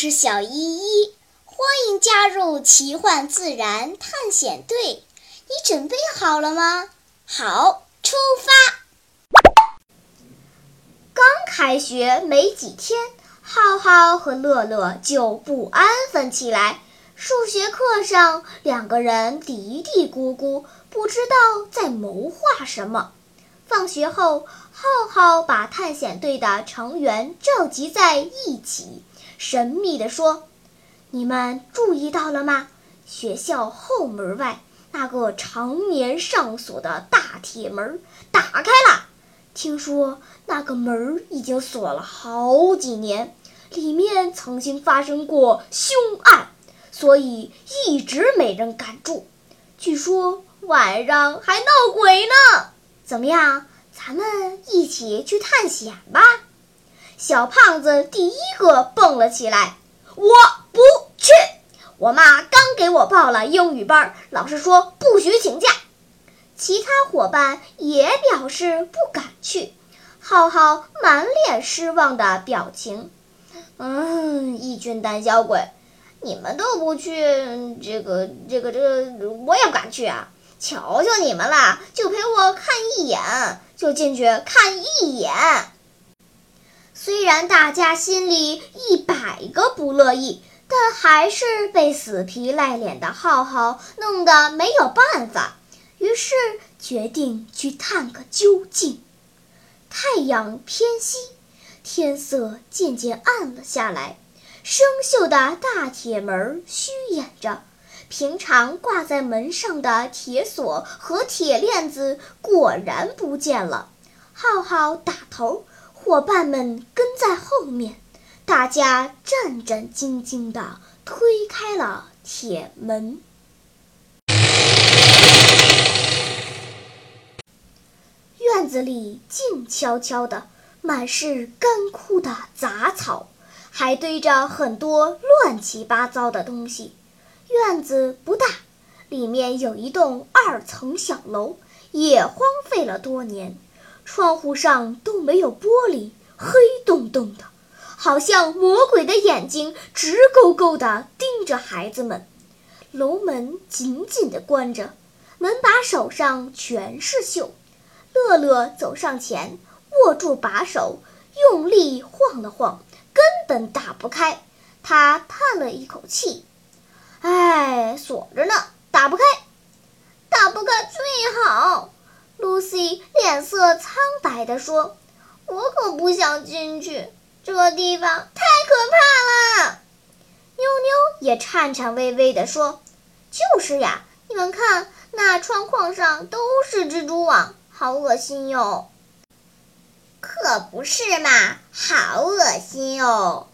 是小依依，欢迎加入奇幻自然探险队。你准备好了吗？好，出发！刚开学没几天，浩浩和乐乐就不安分起来。数学课上，两个人嘀嘀咕咕，不知道在谋划什么。放学后，浩浩把探险队的成员召集在一起。神秘地说：“你们注意到了吗？学校后门外那个常年上锁的大铁门打开了。听说那个门已经锁了好几年，里面曾经发生过凶案，所以一直没人敢住。据说晚上还闹鬼呢。怎么样？咱们一起去探险吧！”小胖子第一个蹦了起来，我不去。我妈刚给我报了英语班，老师说不许请假。其他伙伴也表示不敢去。浩浩满脸失望的表情。嗯，一群胆小鬼，你们都不去，这个这个这个，我也不敢去啊！求求你们了，就陪我看一眼，就进去看一眼。虽然大家心里一百个不乐意，但还是被死皮赖脸的浩浩弄得没有办法，于是决定去探个究竟。太阳偏西，天色渐渐暗了下来，生锈的大铁门虚掩着，平常挂在门上的铁锁和铁链子果然不见了。浩浩打头。伙伴们跟在后面，大家战战兢兢地推开了铁门。院子里静悄悄的，满是干枯的杂草，还堆着很多乱七八糟的东西。院子不大，里面有一栋二层小楼，也荒废了多年。窗户上都没有玻璃，黑洞洞的，好像魔鬼的眼睛直勾勾地盯着孩子们。楼门紧紧地关着，门把手上全是锈。乐乐走上前，握住把手，用力晃了晃，根本打不开。他叹了一口气：“哎，锁着呢，打不开，打不开最好。” Lucy 脸色苍白地说：“我可不想进去，这地方太可怕了。”妞妞也颤颤巍巍地说：“就是呀，你们看，那窗框上都是蜘蛛网，好恶心哟。”“可不是嘛，好恶心哟！”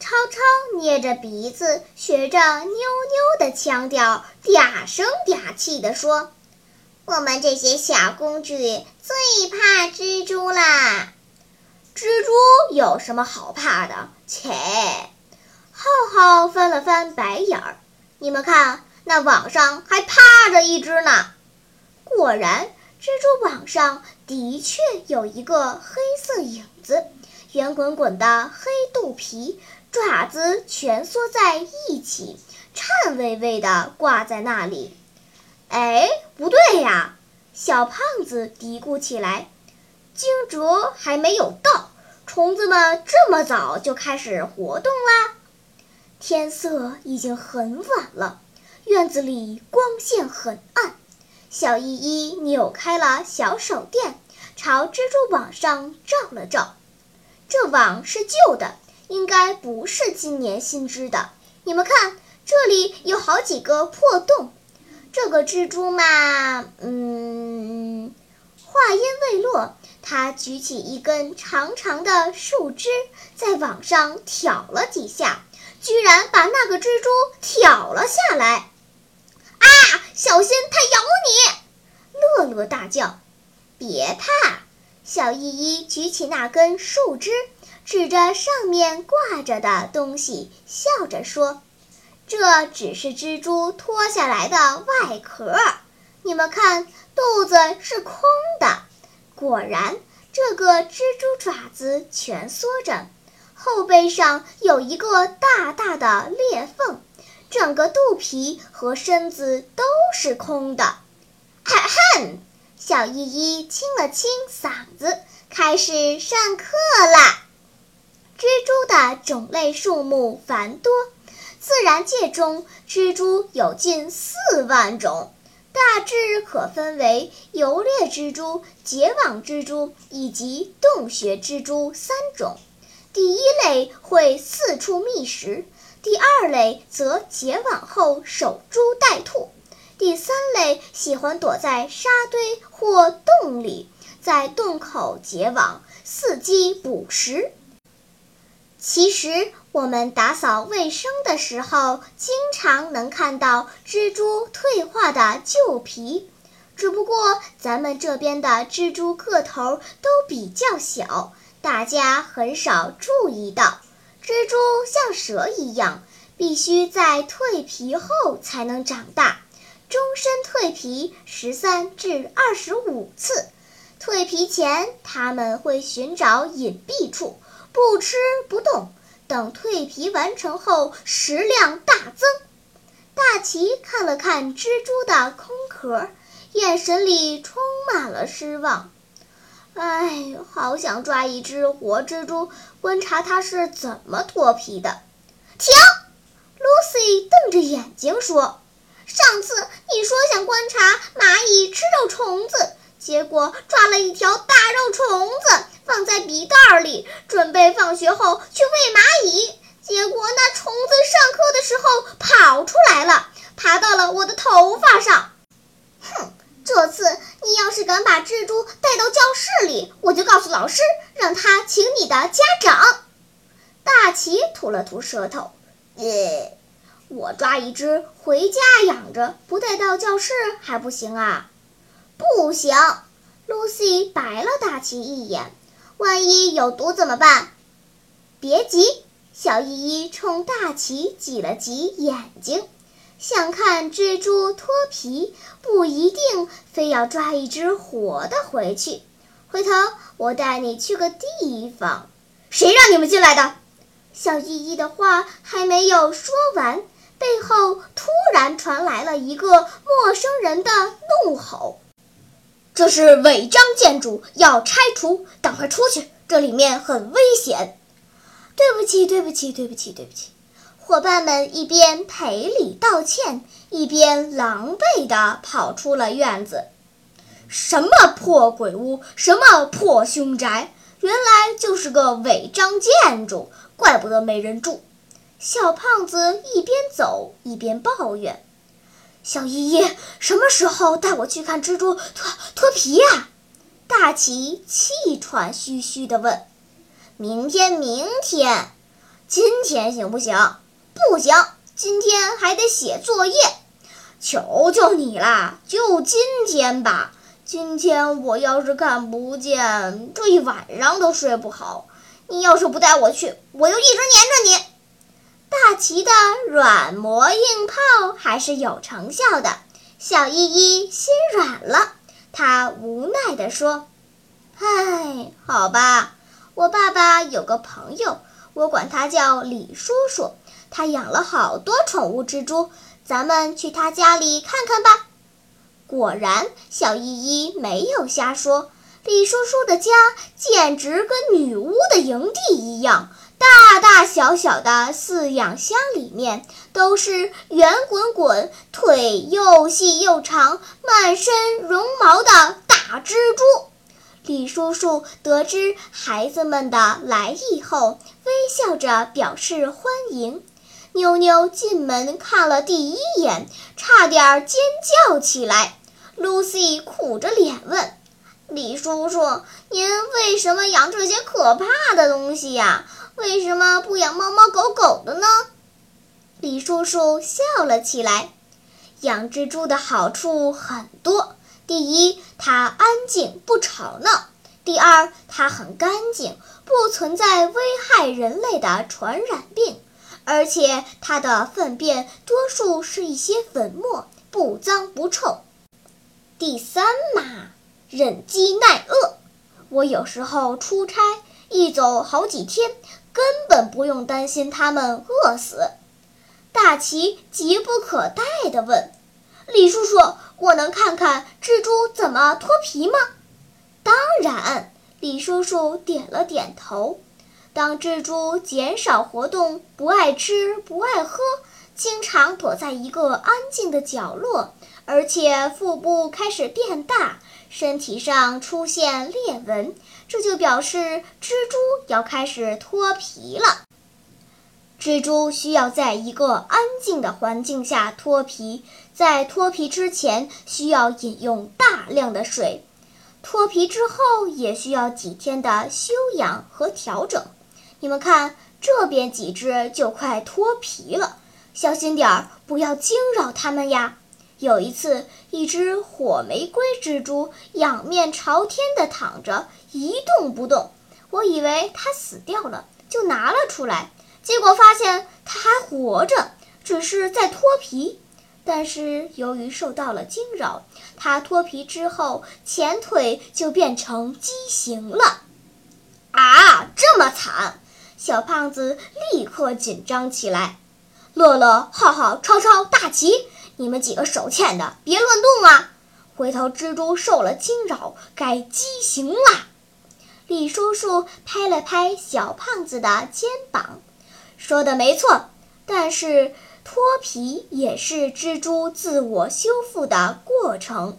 超超捏着鼻子，学着妞妞的腔调，嗲声嗲气地说。我们这些小公主最怕蜘蛛啦！蜘蛛有什么好怕的？切！浩浩翻了翻白眼儿。你们看，那网上还趴着一只呢。果然，蜘蛛网上的确有一个黑色影子，圆滚滚的黑肚皮，爪子蜷缩在一起，颤巍巍地挂在那里。哎，不对呀！小胖子嘀咕起来：“惊蛰还没有到，虫子们这么早就开始活动啦。”天色已经很晚了，院子里光线很暗。小依依扭开了小手电，朝蜘蛛网上照了照。这网是旧的，应该不是今年新织的。你们看，这里有好几个破洞。这个蜘蛛嘛，嗯，话音未落，他举起一根长长的树枝，在网上挑了几下，居然把那个蜘蛛挑了下来。啊！小心，它咬你！乐乐大叫。别怕，小依依举起那根树枝，指着上面挂着的东西，笑着说。这只是蜘蛛脱下来的外壳，你们看，肚子是空的。果然，这个蜘蛛爪子蜷缩着，后背上有一个大大的裂缝，整个肚皮和身子都是空的。哈哼，小依依清了清嗓子，开始上课啦。蜘蛛的种类数目繁多，自然界中蜘蛛有近四万种。大致可分为游猎蜘蛛、结网蜘蛛以及洞穴蜘蛛三种。第一类会四处觅食，第二类则结网后守株待兔，第三类喜欢躲在沙堆或洞里，在洞口结网，伺机捕食。其实。我们打扫卫生的时候，经常能看到蜘蛛退化的旧皮，只不过咱们这边的蜘蛛个头都比较小，大家很少注意到。蜘蛛像蛇一样，必须在蜕皮后才能长大，终身蜕皮十三至二十五次。蜕皮前，它们会寻找隐蔽处，不吃不动。等蜕皮完成后，食量大增。大奇看了看蜘蛛的空壳，眼神里充满了失望。哎，好想抓一只活蜘蛛，观察它是怎么脱皮的。停！Lucy 瞪着眼睛说：“上次你说想观察蚂蚁吃肉虫子，结果抓了一条大肉虫子。”放在笔袋里，准备放学后去喂蚂蚁。结果那虫子上课的时候跑出来了，爬到了我的头发上。哼！这次你要是敢把蜘蛛带到教室里，我就告诉老师，让他请你的家长。大奇吐了吐舌头，耶！我抓一只回家养着，不带到教室还不行啊？不行！Lucy 白了大奇一眼。万一有毒怎么办？别急，小依依冲大奇挤了挤眼睛，想看蜘蛛脱皮，不一定非要抓一只活的回去。回头我带你去个地方。谁让你们进来的？小依依的话还没有说完，背后突然传来了一个陌生人的怒吼。这是违章建筑，要拆除！赶快出去，这里面很危险。对不起，对不起，对不起，对不起！伙伴们一边赔礼道歉，一边狼狈地跑出了院子。什么破鬼屋，什么破凶宅，原来就是个违章建筑，怪不得没人住。小胖子一边走一边抱怨。小依依，什么时候带我去看蜘蛛脱脱皮呀？大奇气喘吁吁地问。明天，明天，今天行不行？不行，今天还得写作业。求求你啦，就今天吧。今天我要是看不见，这一晚上都睡不好。你要是不带我去，我就一直黏着。奇的软磨硬泡还是有成效的，小依依心软了。她无奈地说：“唉，好吧，我爸爸有个朋友，我管他叫李叔叔，他养了好多宠物蜘蛛，咱们去他家里看看吧。”果然，小依依没有瞎说，李叔叔的家简直跟女巫的营地一样。大大小小的饲养箱里面都是圆滚滚、腿又细又长、满身绒毛的大蜘蛛。李叔叔得知孩子们的来意后，微笑着表示欢迎。妞妞进门看了第一眼，差点尖叫起来。Lucy 苦着脸问：“李叔叔，您为什么养这些可怕的东西呀？”为什么不养猫猫狗狗的呢？李叔叔笑了起来。养蜘蛛的好处很多：第一，它安静不吵闹；第二，它很干净，不存在危害人类的传染病；而且它的粪便多数是一些粉末，不脏不臭。第三嘛，忍饥耐饿。我有时候出差。一走好几天，根本不用担心它们饿死。大奇急不可待地问：“李叔叔，我能看看蜘蛛怎么脱皮吗？”“当然。”李叔叔点了点头。当蜘蛛减少活动，不爱吃，不爱喝，经常躲在一个安静的角落，而且腹部开始变大，身体上出现裂纹，这就表示蜘蛛要开始脱皮了。蜘蛛需要在一个安静的环境下脱皮，在脱皮之前需要饮用大量的水，脱皮之后也需要几天的休养和调整。你们看，这边几只就快脱皮了，小心点儿，不要惊扰它们呀。有一次，一只火玫瑰蜘蛛仰面朝天地躺着，一动不动。我以为它死掉了，就拿了出来，结果发现它还活着，只是在脱皮。但是由于受到了惊扰，它脱皮之后前腿就变成畸形了。啊，这么惨！小胖子立刻紧张起来。乐乐、浩浩、超超、大奇，你们几个手欠的，别乱动啊！回头蜘蛛受了惊扰，该畸形啦。李叔叔拍了拍小胖子的肩膀，说的没错。但是脱皮也是蜘蛛自我修复的过程。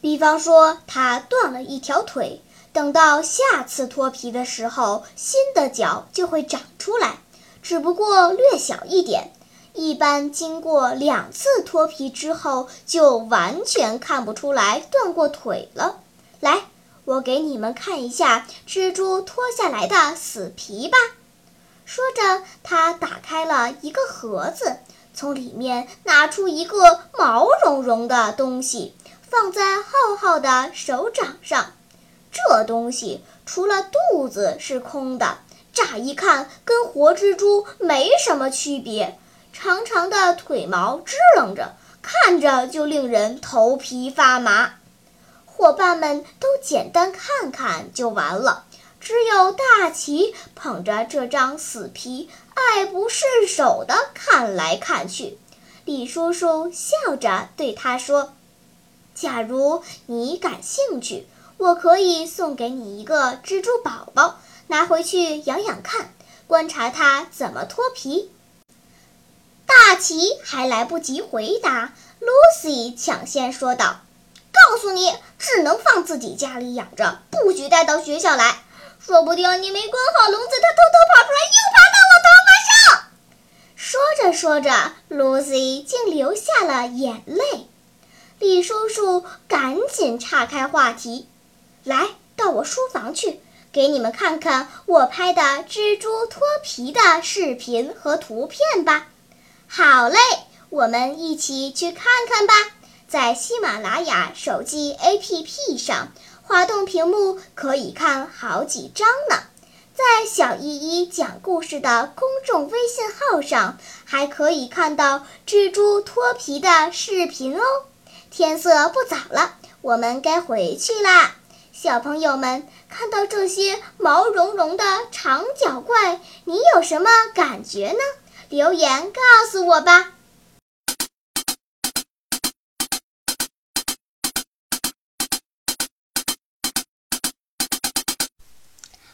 比方说，它断了一条腿。等到下次脱皮的时候，新的脚就会长出来，只不过略小一点。一般经过两次脱皮之后，就完全看不出来断过腿了。来，我给你们看一下蜘蛛脱下来的死皮吧。说着，他打开了一个盒子，从里面拿出一个毛茸茸的东西，放在浩浩的手掌上。这东西除了肚子是空的，乍一看跟活蜘蛛没什么区别。长长的腿毛支棱着，看着就令人头皮发麻。伙伴们都简单看看就完了，只有大奇捧着这张死皮，爱不释手地看来看去。李叔叔笑着对他说：“假如你感兴趣。”我可以送给你一个蜘蛛宝宝，拿回去养养看，观察它怎么脱皮。大奇还来不及回答，Lucy 抢先说道：“告诉你，只能放自己家里养着，不许带到学校来。说不定你没关好笼子，它偷偷跑出来，又爬到我头发上。”说着说着，Lucy 竟流下了眼泪。李叔叔赶紧岔开话题。来到我书房去，给你们看看我拍的蜘蛛脱皮的视频和图片吧。好嘞，我们一起去看看吧。在喜马拉雅手机 APP 上，滑动屏幕可以看好几张呢。在小依依讲故事的公众微信号上，还可以看到蜘蛛脱皮的视频哦。天色不早了，我们该回去啦。小朋友们看到这些毛茸茸的长脚怪，你有什么感觉呢？留言告诉我吧。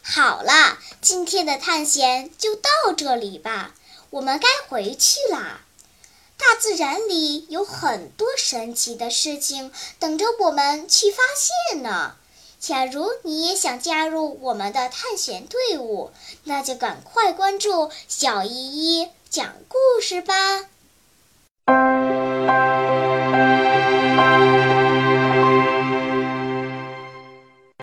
好啦，今天的探险就到这里吧，我们该回去啦。大自然里有很多神奇的事情等着我们去发现呢。假如你也想加入我们的探险队伍，那就赶快关注小依依讲故事吧。